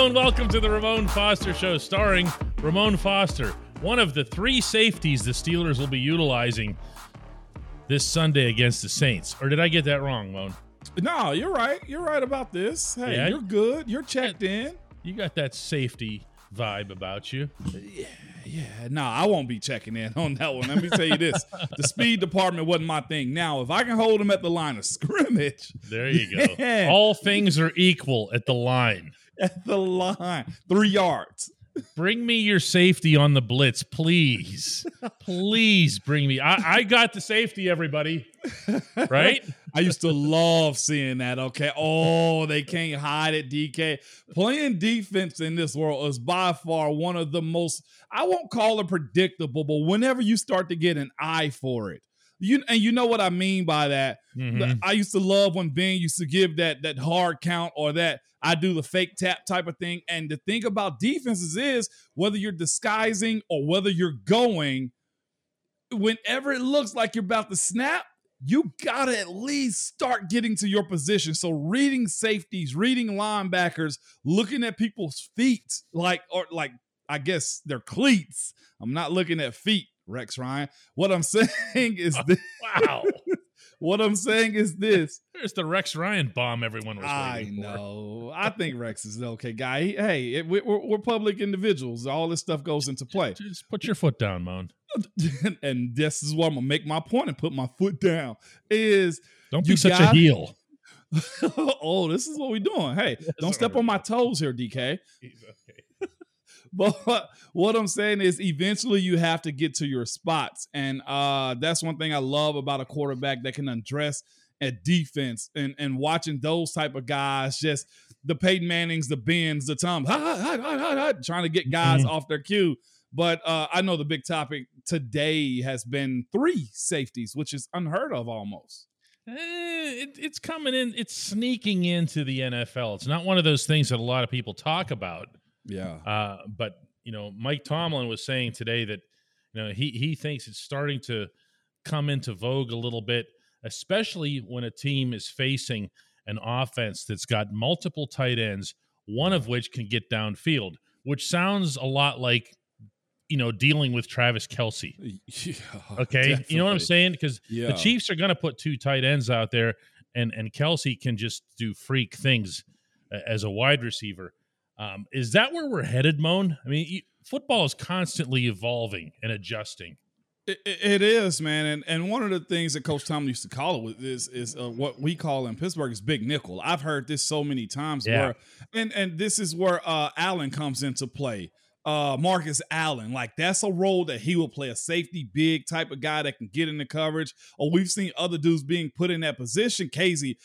And welcome to the Ramon Foster Show, starring Ramon Foster, one of the three safeties the Steelers will be utilizing this Sunday against the Saints. Or did I get that wrong, Moan? No, you're right. You're right about this. Hey, Yeah. you're good. You're checked in. You got that safety vibe about you. Yeah, yeah, no, I won't be checking in on that one. Let me tell you this: the speed department wasn't my thing. Now, if I can hold them at the line of scrimmage, There you go. Yeah. All things are equal at the line. At the line, three yards. Bring me your safety on the blitz, please. Please bring me. I, I got the safety, everybody. Right? I used to love seeing that. Okay. Oh, they can't hide it, DK. Playing defense in this world is by far one of the most, I won't call it predictable, but whenever you start to get an eye for it, you and you know what I mean by that. Mhm. I used to love when Ben used to give that that hard count or that I do the fake tap type of thing. And the thing about defenses is whether you're disguising or whether you're going, whenever it looks like you're about to snap, you gotta at least start getting to your position. So reading safeties, reading linebackers, looking at people's feet, like or like I guess their cleats. I'm not looking at feet, Rex Ryan. Oh, what I'm saying is this. Wow. What I'm saying is this. There's the Rex Ryan bomb everyone was I waiting for. know. I think Rex is an okay guy. He- Hey, it, we- we're, we're public individuals. All this stuff goes into play. Just put your foot down, Moan. and this is where I'm gonna make my point and put my foot down. Is Don't be You such got- a heel. oh, this is what we're doing. Hey, don't step on my toes here, DK. But what I'm saying is eventually you have to get to your spots. And uh that's one thing I love about a quarterback that can address at defense and and watching those type of guys just the Peyton Mannings, the Bens, the Tom, ha, ha, ha, trying to get guys off their cue. But uh, I know the big topic today has been three safeties, which is unheard of almost. Eh, it, it's coming in. It's sneaking into the NFL. It's not one of those things that a lot of people talk about. Yeah. Uh, but you know, Mike Tomlin was saying today that you know he he thinks it's starting to come into vogue a little bit, especially when a team is facing an offense that's got multiple tight ends, one of which can get downfield, which sounds a lot like you know dealing with Travis Kelce. Yeah, Okay, you know what I'm saying? Because Yeah. the Chiefs are going to put two tight ends out there, and and Kelsey can just do freak things as a wide receiver. Um, is that where we're headed, Moan? I mean, football is constantly evolving and adjusting. It, it- is, man, and and one of the things that Coach Tomlin used to call it with is is uh, what we call in Pittsburgh is big nickel. I've heard this so many times. Yeah. Where, and and this is where uh, Allen comes into play. Uh, Marcus Allen, like that's a role that he will play a safety, big type of guy that can get in the coverage. Or we've seen other dudes being put in that position. Kazee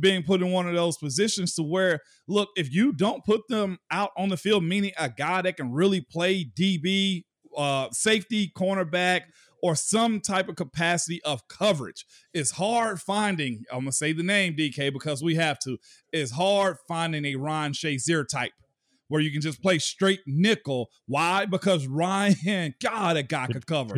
being put in one of those positions to where, look, if you don't put them out on the field, meaning a guy that can really play DB, uh, safety, cornerback, or some type of capacity of coverage. It's hard finding, I'm gonna say the name DK because we have to. It's hard finding a Ryan Shazier type where you can just play straight nickel. Why? Because Ryan, God, that guy could cover.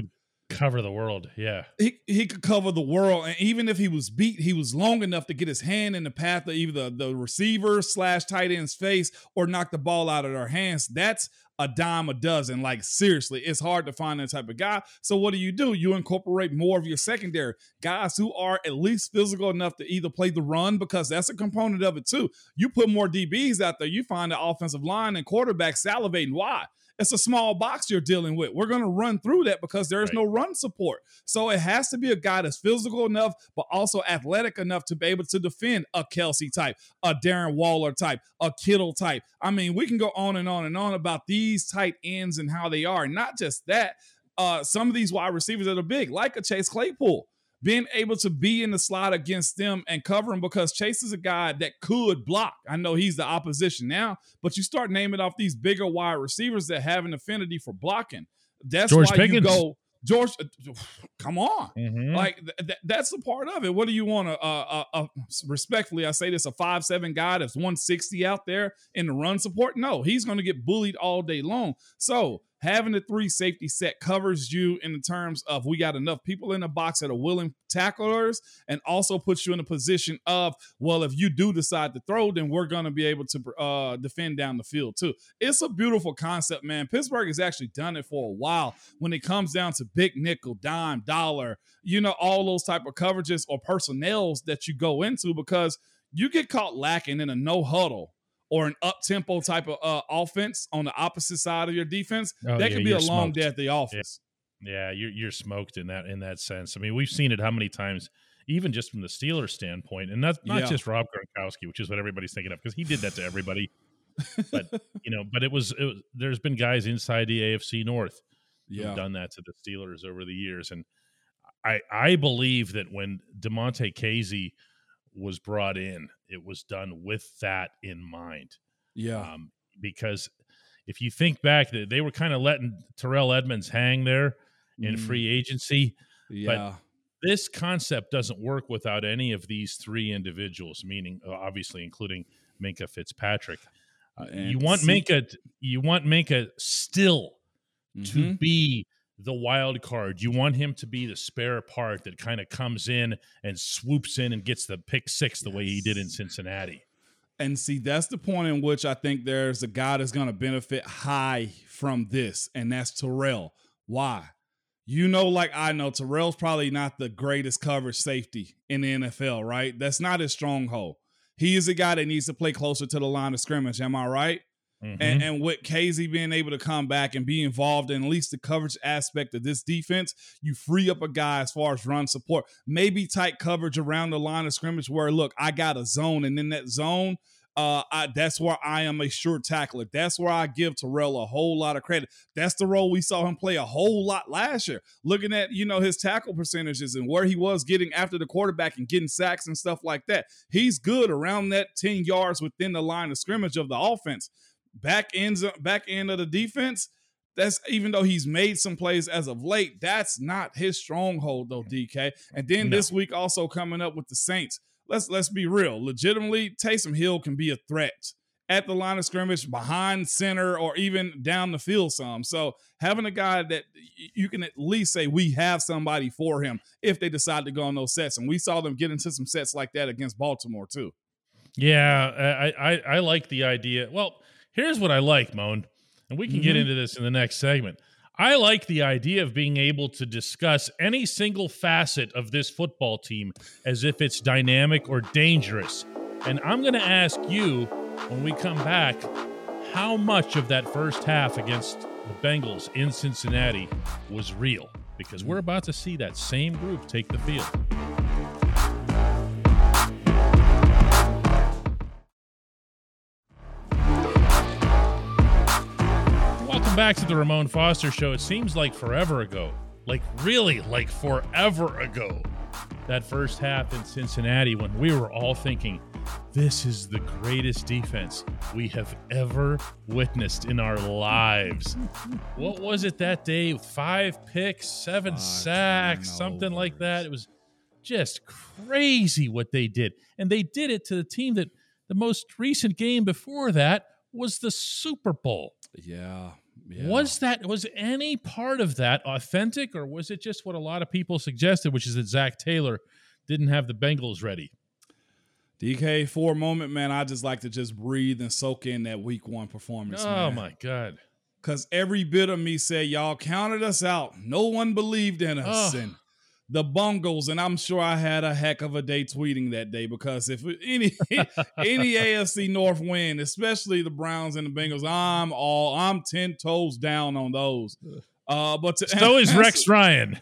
Cover the world. Yeah. He, he could cover the world, and even if he was beat, he was long enough to get his hand in the path of either the, the receiver slash tight end's face or knock the ball out of their hands. That's a dime a dozen. Like seriously, it's hard to find that type of guy. So what do you do? You incorporate more of your secondary guys who are at least physical enough to either play the run because that's a component of it too. You put more DBs out there, you find the offensive line and quarterback salivating. Why? It's a small box you're dealing with. We're going to run through that because there is Right. no run support. So it has to be a guy that's physical enough, but also athletic enough to be able to defend a Kelce type, a Darren Waller type, a Kittle type. I mean, we can go on and on and on about these tight ends and how they are. Not just that, uh, some of these wide receivers that are big, like a Chase Claypool, being able to be in the slot against them and cover them because Chase is a guy that could block. I know he's the opposition now, but you start naming off these bigger wide receivers that have an affinity for blocking. That's George why Pickens. you go, George. Come on. Mhm. Like th- th- that's the part of it. What do you want to? Uh, uh, uh, respectfully, I say this: a five seven guy that's one sixty out there in the run support. No, he's going to get bullied all day long. So having the three safety set covers you in the terms of we got enough people in the box that are willing tacklers, and also puts you in a position of well, if you do decide to throw, then we're going to be able to uh, defend down the field too. It's a beautiful concept, man. Pittsburgh has actually done it for a while when it comes down to big nickel, dime, dollar, you know, all those type of coverages or personnels that you go into because you get caught lacking in a no huddle or an up tempo type of uh, offense on the opposite side of your defense. Oh, that yeah, could be a long smoked. day at the office. Yeah, you're you're smoked in that in that sense. I mean, we've seen it how many times, even just from the Steelers standpoint, and not not Yeah. just Rob Gronkowski, which is what everybody's thinking of, because he did that to everybody. but you know, but it was, it was there's been guys inside the AFC North Yeah. who've done that to the Steelers over the years, and I I believe that when Damontae Kazee was brought in, it was done with that in mind Yeah. um, because if you think back, they they were kind of letting Terrell Edmunds hang there in Mm, free agency. Yeah. This concept doesn't work without any of these three individuals, meaning uh, obviously including Minkah Fitzpatrick. Uh, you want see- Minkah, you want Minkah still to Mhm. be the wild card. You want him to be the spare part that kind of comes in and swoops in and gets the pick six the way he did in Cincinnati. And see, that's the point in which I think there's a guy that's going to benefit high from this, and that's Terrell. Why? You know, like I know, Terrell's probably not the greatest coverage safety in the NFL, right? That's not his stronghold. He is a guy that needs to play closer to the line of scrimmage. Am I right? Mhm. And, and with Kazee being able to come back and be involved in at least the coverage aspect of this defense, you free up a guy as far as run support. Maybe tight coverage around the line of scrimmage where, look, I got a zone, and in that zone, uh, I, that's where I am a sure tackler. That's where I give Terrell a whole lot of credit. That's the role we saw him play a whole lot last year. Looking at you know his tackle percentages and where he was getting after the quarterback and getting sacks and stuff like that. He's good around that ten yards within the line of scrimmage of the offense back ends back end of the defense. That's even though he's made some plays as of late, that's not his stronghold though, DK. And then No. this week also coming up with the Saints. Let's let's be real. Legitimately, Taysom Hill can be a threat at the line of scrimmage, behind center, or even down the field some. So having a guy that you can at least say we have somebody for him if they decide to go on those sets. And we saw them get into some sets like that against Baltimore too. Yeah, I, I I like the idea. Well, here's what I like, Moan, and we can get Mhm. into this in the next segment. I like the idea of being able to discuss any single facet of this football team as if it's dynamic or dangerous. And I'm going to ask you when we come back how much of that first half against the Bengals in Cincinnati was real because we're about to see that same group take the field. Welcome back to the Ramon Foster Show. It seems like forever ago, like really like forever ago, that first half in Cincinnati when we were all thinking, this is the greatest defense we have ever witnessed in our lives. what was it that day? Five picks, seven ah, I sacks, don't something like that. It was just crazy what they did. And they did it to the team that the most recent game before that was the Super Bowl. Yeah. Was that was any part of that authentic, or was it just what a lot of people suggested, which is that Zac Taylor didn't have the Bengals ready? DK for a moment, man, I just like to just breathe and soak in that week one performance. Oh man. my god! Cause every bit of me said, Y'all counted us out. No one believed in us. Ugh. And the Bungles, and I'm sure I had a heck of a day tweeting that day because if any any AFC North win, especially the Browns and the Bengals, I'm all I'm ten toes down on those. Uh, but to, so is Rex Ryan.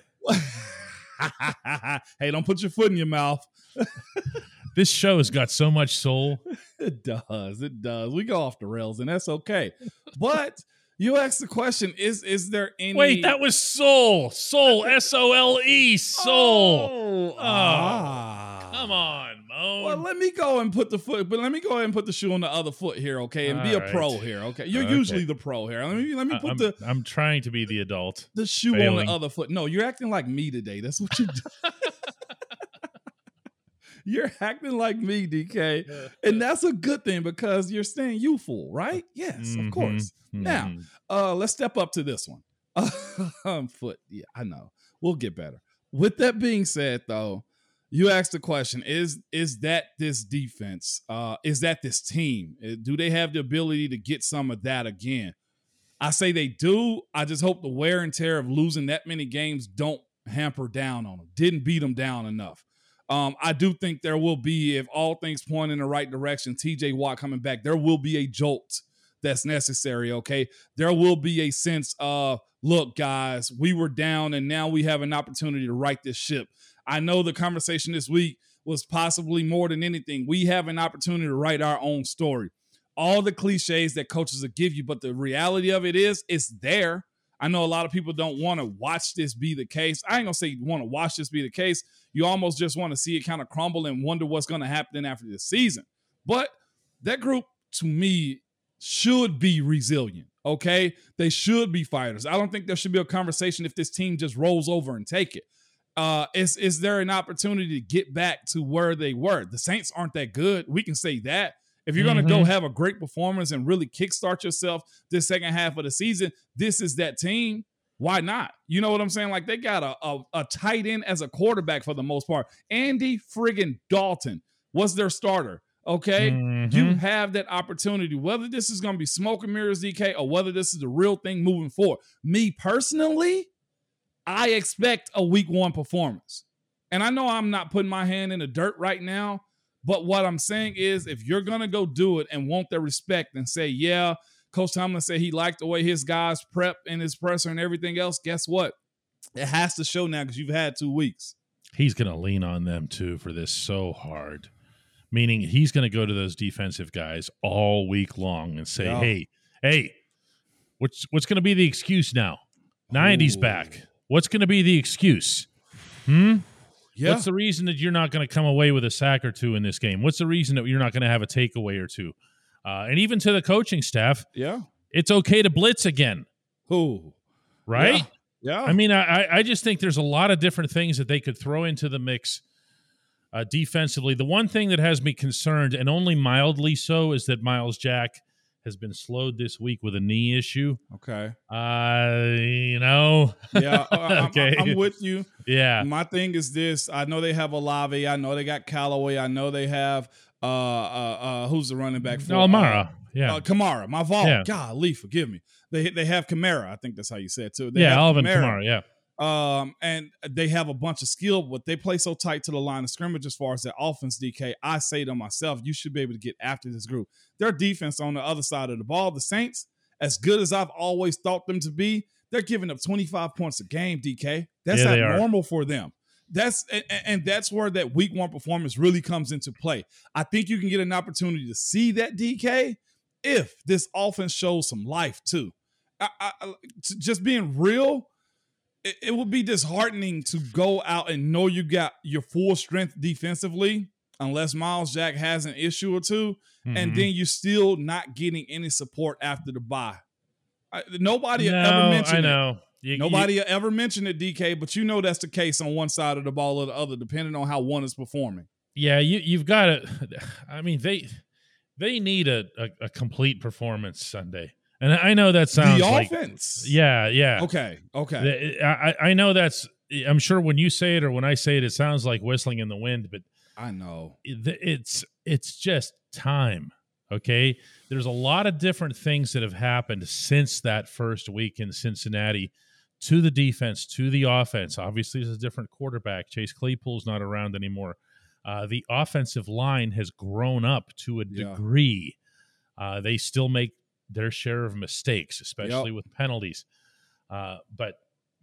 hey, don't put your foot in your mouth. this show has got so much soul. It does. It does. We go off the rails, and that's okay. But you asked the question: Is is there any? Wait, that was soul. Soul. S O L E. Soul. Oh, ah. Come on, Mo. Well, let me go and put the foot, but let me go ahead and put the shoe on the other foot here, okay, and All be a right. pro here, okay. You're Okay. usually the pro here. Let me let me put I'm, the I'm trying to be the adult. the shoe on the other foot. No, you're acting like me today. That's what you do. you're acting like me, DK. And that's a good thing because you're staying youthful, right? Yes, of Mhm, course. Now, mhm. uh, let's step up to this one. Um, foot. Yeah, I know. We'll get better. With that being said, though, you asked the question: Is is that this defense? Uh, is that this team? Uh, Do they have the ability to get some of that again? I say they do. I just hope the wear and tear of losing that many games don't hamper down on them. Didn't beat them down enough. Um, I do think there will be, if all things point in the right direction, TJ Watt coming back, there will be a jolt that's necessary. Okay. There will be a sense of, look, guys, we were down and now we have an opportunity to right this ship. I know the conversation this week was possibly more than anything. We have an opportunity to write our own story. All the cliches that coaches will give you, but the reality of it is, it's there. I know a lot of people don't want to watch this be the case. I ain't gonna say you want to watch this be the case. You almost just want to see it kind of crumble and wonder what's to happen after this season. But that group, to me, should be resilient. Okay, they should be fighters. I don't think there should be a conversation if this team just rolls over and take it. Uh, is is there an opportunity to get back to where they were? The Saints aren't that good. We can say that. If you're going to go have a great performance and really kickstart yourself this second half of the season, this is that team. Why not? You know what I'm saying? Like they got a, a, a tight end as a quarterback for the most part. Andy friggin' Dalton was their starter. Okay. You Mhm. have that opportunity, whether this is going to be smoke and mirrors, DK, or whether this is the real thing moving forward. Me personally, I expect a week one performance. And I know I'm not putting my hand in the dirt right now, but what I'm saying is if you're going to go do it and want their respect and say, yeah, Coach Tomlin said he liked the way his guys prep and his presser and everything else, guess what? It has to show now because you've had two weeks. he's going to lean on them too for this so hard. Meaning he's going to go to those defensive guys all week long and say, Yeah. "Hey, hey, what's what's going to be the excuse now? 90s Ooh. back. What's going to be the excuse? Hmm? Yeah. What's the reason that you're not going to come away with a sack or two in this game? What's the reason that you're not going to have a takeaway or two? Uh, and even to the coaching staff, yeah. it's okay to blitz again, Who? right? Yeah. I mean, I, I- I just think there's a lot of different things that they could throw into the mix uh, defensively. The one thing that has me concerned, and only mildly so, is that Myles Jack has been slowed this week with a knee issue. okay. Uh, you know, Yeah. I- I'm, Okay. I'm with you. yeah, My thing is this: I know they have Olave. I know they got Callaway. I know they have uh uh, uh who's the running back for Almara. Uh, Yeah, uh, Kamara. My fault. Yeah. Golly, forgive me. They they have Kamara. I think that's how you say it too. They yeah, Alvin Kamara. Yeah, Um, and they have a bunch of skill, but they play so tight to the line of scrimmage as far as their offense. DK, I say to myself, you should be able to get after this group. Their defense on the other side of the ball, the Saints, as good as I've always thought them to be, they're giving up 25 points a game, DK. That's Yeah, not normal for them. That's and, and that's where that week one performance really comes into play. I think you can get an opportunity to see that DK if this offense shows some life too. I, I, just being real, it, it would be disheartening to go out and know you got your full strength defensively, unless Myles Jack has an issue or 2 and Mhm. then you're still not getting any support after the bye. I, nobody no, ever mentioned I it. know. You- you- Nobody ever mentioned it, DK, but you know that's the case on one side of the ball or the other, depending on how one is performing. yeah, you you've got to. I mean, they they need a, a, a complete performance Sunday, and I know that sounds the like offense. yeah, yeah. Okay. Okay. I, I know that's. I'm sure when you say it or when I say it, it sounds like whistling in the wind, but I know. it's it's just time. Okay, there's a lot of different things that have happened since that first week in Cincinnati to the defense, to the offense. Obviously, it's a different quarterback. Chase Claypool's not around anymore. Uh, the offensive line has grown up to a Yeah. degree. Uh, they still make their share of mistakes, especially with penalties. Uh, but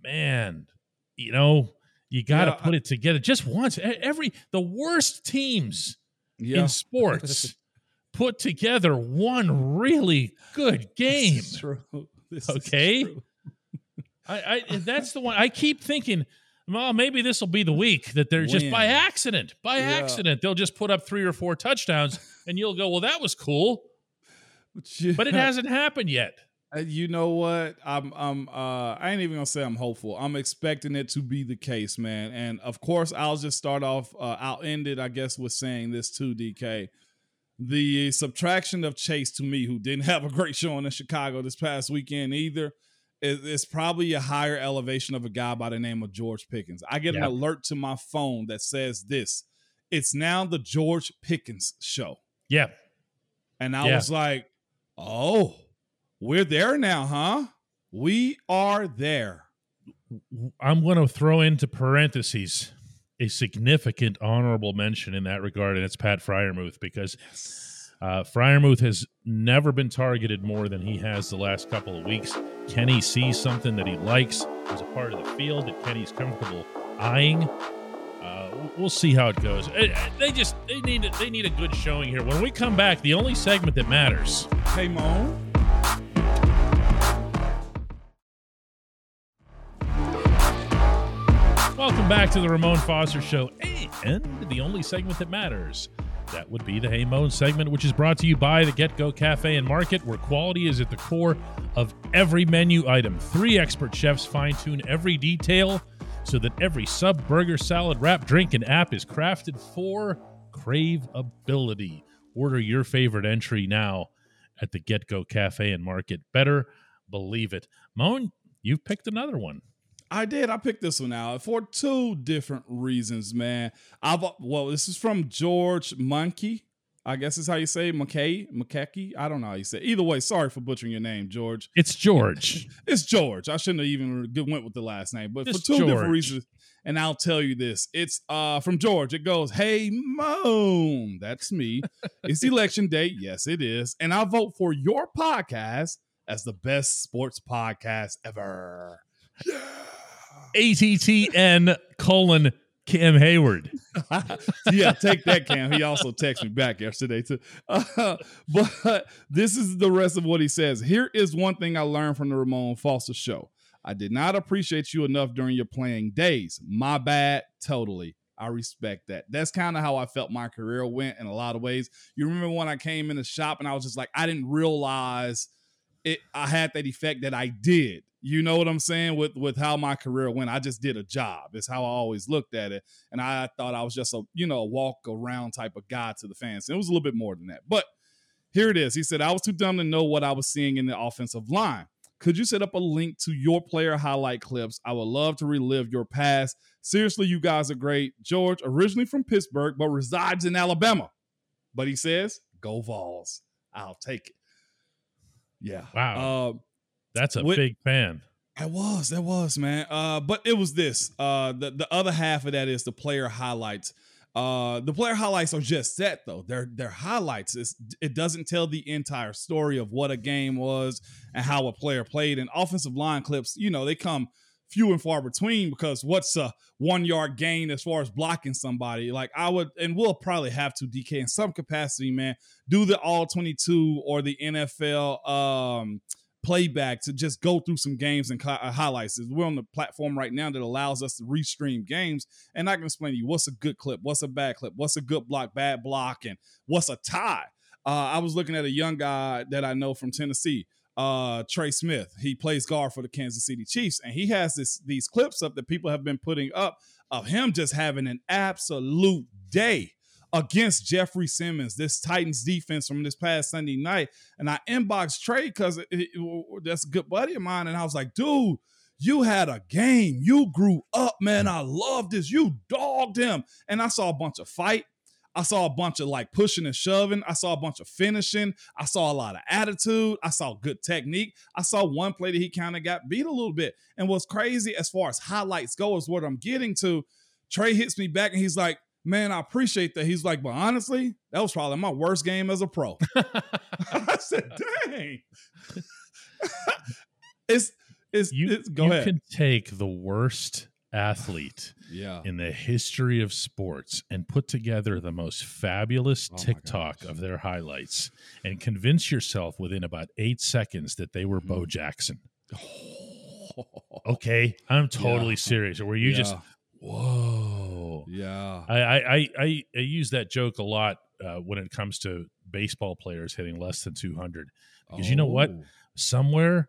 man, you know, you got to Yeah, I- put it together just once. Every the worst teams Yeah. in sports put together one really good game. This is true. This is Okay. I, I that's the one I keep thinking. Well, maybe this will be the week that they're just by accident, by Yeah. accident, they'll just put up three or four touchdowns, and you'll go, "Well, that was cool," but it hasn't happened yet. Uh, You know what? I'm I'm uh I ain't even gonna say I'm hopeful. I'm expecting it to be the case, man. And of course, I'll just start off. Uh, I'll end it, I guess, with saying this too, DK. The subtraction of Chase to me, who didn't have a great showing in Chicago this past weekend either, is, is probably a higher elevation of a guy by the name of George Pickens. I get an alert to my phone that says this. It's now the George Pickens show. Yeah, And I Yeah. was like, oh, we're there now, huh? We are there. I'm going to throw into parentheses a significant honorable mention in that regard, and it's Pat Freiermuth because uh, Fryermuth has never been targeted more than he has the last couple of weeks. Kenny sees something that he likes. There's a part of the field that Kenny's comfortable eyeing. Uh, we'll see how it goes. Uh, uh, They just they need they need a good showing here. When we come back, the only segment that matters. Hey, Mo. Welcome back to the Ramon Foster Show and the only segment that matters. That would be the Hey Moan segment, which is brought to you by the Get Go Cafe and Market, where quality is at the core of every menu item. Three expert chefs fine tune every detail so that every sub, burger, salad, wrap, drink, and app is crafted for craveability. Order your favorite entry now at the Get Go Cafe and Market. Better believe it. Moan, you've picked another one. I did. I picked this one out for two different reasons, man. I've well, this is from George Monkey. I guess is how you say it. McKay, McKecky. I don't know how you say. It. Either way, sorry for butchering your name, George. It's George. It's George. I shouldn't have even went with the last name, but Just for two George. different reasons. And I'll tell you this: it's uh from George. It goes, "Hey Moan, that's me. it's election day. Yes, it is, and I vote for your podcast as the best sports podcast ever." Yeah. ATTN colon Cam Heyward. yeah, take that, Cam. He also texted me back yesterday too. Uh, but this is the rest of what he says. Here is one thing I learned from the Ramon Foster show. I did not appreciate you enough during your playing days. My bad, totally. I respect that. That's kind of how I felt my career went in a lot of ways. You remember when I came in the shop and I was just like, I didn't realize it. I had that effect that I did. You know what I'm saying with with how my career went. I just did a job. It's how I always looked at it, and I thought I was just a you know a walk around type of guy to the fans. And it was a little bit more than that, but here it is. He said I was too dumb to know what I was seeing in the offensive line. Could you set up a link to your player highlight clips? I would love to relive your past. Seriously, you guys are great. George, originally from Pittsburgh, but resides in Alabama. But he says, go Vols. I'll take it. Yeah. Wow. Um, That's a What- big fan. I was, that was, man. Uh, but it was this. Uh, the the other half of that is the player highlights. Uh, the player highlights are just that though. They're they're highlights. It's, it doesn't tell the entire story of what a game was and how a player played. And offensive line clips, you know, they come few and far between because what's a one yard gain as far as blocking somebody? Like I would, and we'll probably have to DK in some capacity, man. Do the all twenty two or the NFL. Um, playback to just go through some games and hi- highlights. We're on the platform right now that allows us to restream games, and I can explain to you what's a good clip, what's a bad clip, what's a good block, bad block, and what's a tie. Uh, I was looking at a young guy that I know from Tennessee, uh, Trey Smith. He plays guard for the Kansas City Chiefs, and he has this these clips up that people have been putting up of him just having an absolute day against Jeffery Simmons, this Titans defense from this past Sunday night. And I inboxed Trey because that's a good buddy of mine. And I was like, dude, you had a game. You grew up, man. I love this. You dogged him. And I saw a bunch of fight. I saw a bunch of like pushing and shoving. I saw a bunch of finishing. I saw a lot of attitude. I saw good technique. I saw one play that he kind of got beat a little bit. And what's crazy as far as highlights go is what I'm getting to. Trey hits me back and he's like, man, I appreciate that. He's like, but honestly, that was probably my worst game as a pro. I said, dang. it's it's, you, it's go you ahead. can take the worst athlete yeah. in the history of sports and put together the most fabulous Oh TikTok of their highlights and convince yourself within about eight seconds that they were Bo Mhm. Jackson. Okay, I'm totally Yeah. serious. Or were you just Yeah. whoa? yeah. I I I, I, use that joke a lot uh, when it comes to baseball players hitting less than 200. because you know what? Oh. Somewhere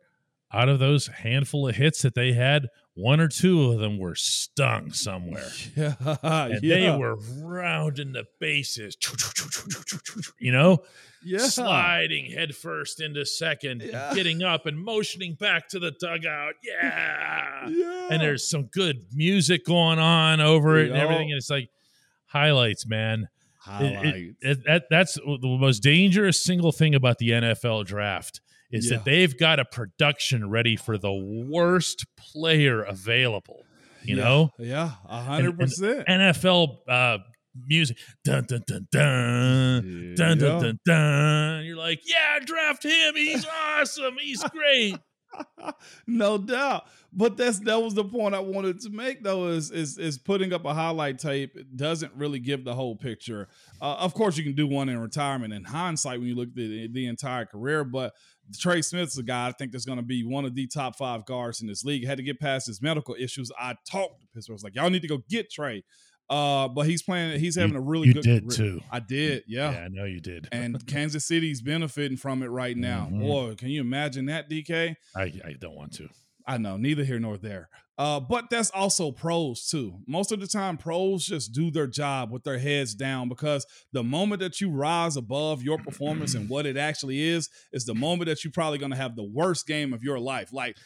out of those handful of hits that they had, one or two of them were stung somewhere. Yeah. and yeah. they were rounding the bases, you know, yeah. sliding headfirst into second, Yeah. getting up and motioning back to the dugout. Yeah. Yeah. And there's some good music going on over it and everything. And it's like highlights, man. It- it- highlights. it- that, that's the most dangerous single thing about the NFL draft is Yeah. that they've got a production ready for the worst player available. You Yeah. know, Yeah. A hundred percent. NFL uh, music, dun dun dun dun, dun dun dun dun. You're like, yeah, draft him. He's awesome. He's great. no doubt. But that's that was the point I wanted to make though is is is putting up a highlight tape doesn't really give the whole picture. Uh, of course, you can do one in retirement in hindsight when you look at the, the entire career, but Trey Smith's a guy I think that's going to be one of the top five guards in this league. Had to get past his medical issues. I talked to Pittsburgh. I was like, y'all need to go get Trey. Uh, but he's playing. He's having a really you good. did career. too. I did. Yeah, Yeah. I know you did. And Kansas City's benefiting from it right now. Mhm. Boy, can you imagine that, DK? I, I don't want to. I know, neither here nor there. Uh, but that's also pros too. Most of the time, pros just do their job with their heads down because the moment that you rise above your performance and what it actually is, is the moment that you're probably going to have the worst game of your life. Like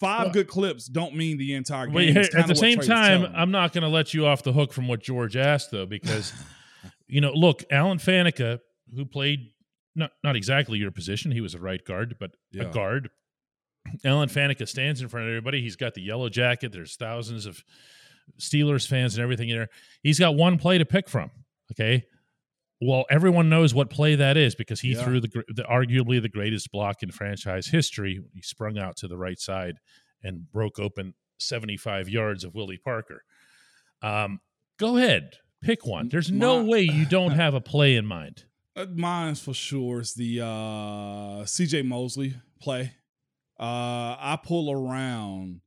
five Well- good clips don't mean the entire game. But It's here, kinda at the same Trey time. I'm not going to let you off the hook from what George asked, though, because you know, look, Alan Faneca, who played not not exactly your position, he was a right guard, but Yeah. a guard. Alan Faneca stands in front of everybody. He's got the yellow jacket. There's thousands of Steelers fans and everything in there. He's got one play to pick from. Okay. Well, everyone knows what play that is because he Yeah. threw the, the arguably the greatest block in franchise history. He sprung out to the right side and broke open 75 yards of Willie Parker. Um, go ahead, pick one. There's no My- way you don't have a play in mind. Uh, Mine's for sure is the uh, CJ Mosley play. Uh, I pull around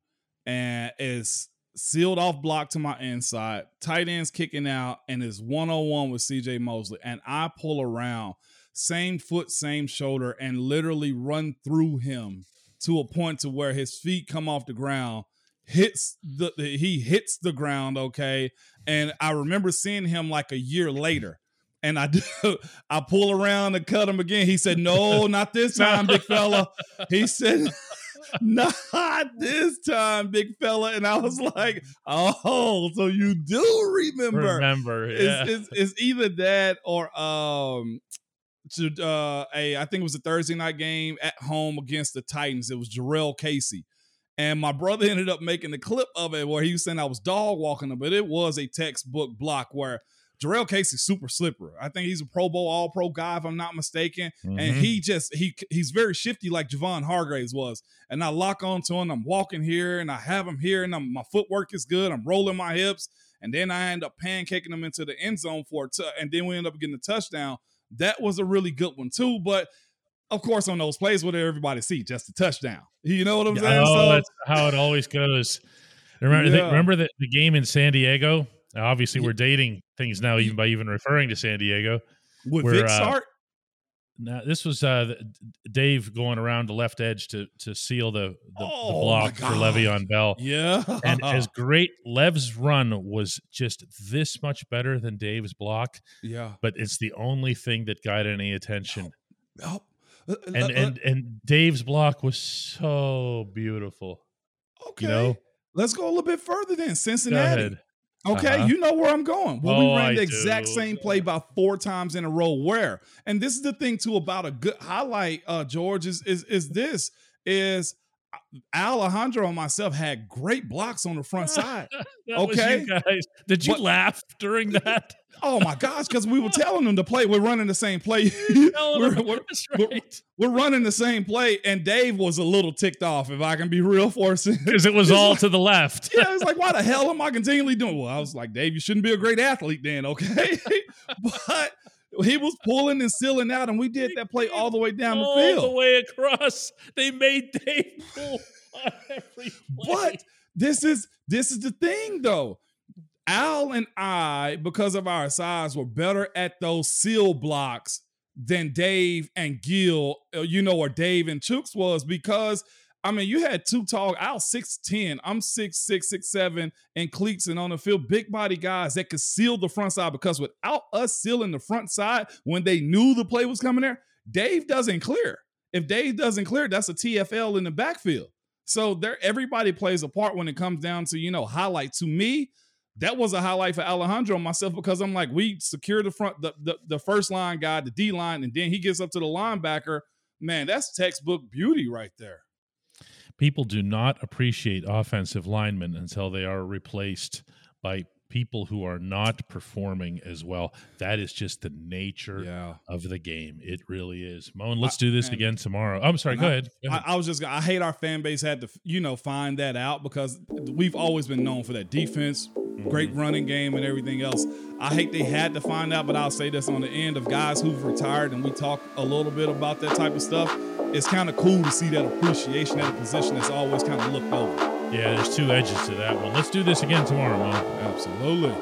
and it's sealed off block to my inside. Tight ends kicking out and it's one on one with CJ Mosley. And I pull around, same foot, same shoulder, and literally run through him to a point to where his feet come off the ground, hits the he hits the ground, okay. And I remember seeing him like a year later and I do I pull around and cut him again. He said, "No, not this time, big fella." He said, "Not this time, big fella." And I was like, "Oh, so you do remember?" Remember, yeah. It's, it's, it's either that or um, to uh, a I think it was a Thursday night game at home against the Titans. It was Jarrell Casey. And my brother ended up making the clip of it where he was saying I was dog walking him, but it was a textbook block where Jarrell Casey's super slippery. I think he's a Pro Bowl All Pro guy, if I'm not mistaken. And Mhm. he just he he's very shifty like Javon Hargraves was. And I lock onto him. I'm walking here and I have him here, and I'm, my footwork is good. I'm rolling my hips, and then I end up pancaking him into the end zone for a t- and then we end up getting a touchdown. That was a really good one too. But of course, on those plays, what did everybody see? Just a touchdown. You know what I'm saying? Oh, so that's how it always goes. Remember, Yeah. remember the, the game in San Diego? Now, obviously, we're dating things now, even by even referring to San Diego. with Vic uh, Now, this was uh, Dave going around the left edge to to seal the the, the Oh, my block for. Le'Veon Bell. yeah, And as great, Lev's run was just this much better than Dave's block, yeah, but it's the only thing that got any attention. Oh, uh, And uh, and and Dave's block was so beautiful. okay. You know, Let's go a little bit further then. Cincinnati. Okay, Uh-huh. you know where I'm going. Well, Oh, we ran I the exact do. same play about four times in a row. Where? And this is the thing too about a good highlight, uh, George, is is is this is Alejandro and myself had great blocks on the front side. Okay. you guys. Did you But- laugh during that? Oh my gosh, because we were telling them to play. We're running the same play. We're, we're- That's we're- we're running the same play, and Dave was a little ticked off, if I can be real for a. Because it was all like- to the left. yeah, it's like, why the hell am I continually doing? Well, I was like, Dave, you shouldn't be a great athlete then, okay? but he was pulling and sealing out, and we did that play all the way down the field, all the way across. They made Dave pull on every play. But this is this is the thing though. Al and I, because of our size, were better at those seal blocks than Dave and Gil, uh, you know, or Dave and Chuks was because I mean, you had two tall, Al 6'10, I'm 6'6, 6'7, and cleats and on the field, big body guys that could seal the front side because without us sealing the front side when they knew the play was coming there, Dave doesn't clear. If Dave doesn't clear, that's a TFL in the backfield. So there, everybody plays a part when it comes down to you know highlight. To me, that was a highlight for Alejandro and myself because I'm like, we secure the front, the, the the first line guy, the D line, and then he gets up to the linebacker. Man, that's textbook beauty right there. People do not appreciate offensive linemen until they are replaced by people who are not performing as well. That is just the nature Yeah. of the game. It really is. Moan, let's do this again tomorrow. I'm sorry. Go I- ahead. Go ahead. I was just I hate our fan base had to you know find that out because we've always been known for that defense, great mm-hmm. running game, and everything else. I hate they had to find out, but I'll say this on the end of guys who've retired, and we talk a little bit about that type of stuff. It's kind of cool to see that appreciation at a position that's always kind of looked over. yeah, there's two edges to that one. Let's do this again tomorrow, man. Absolutely.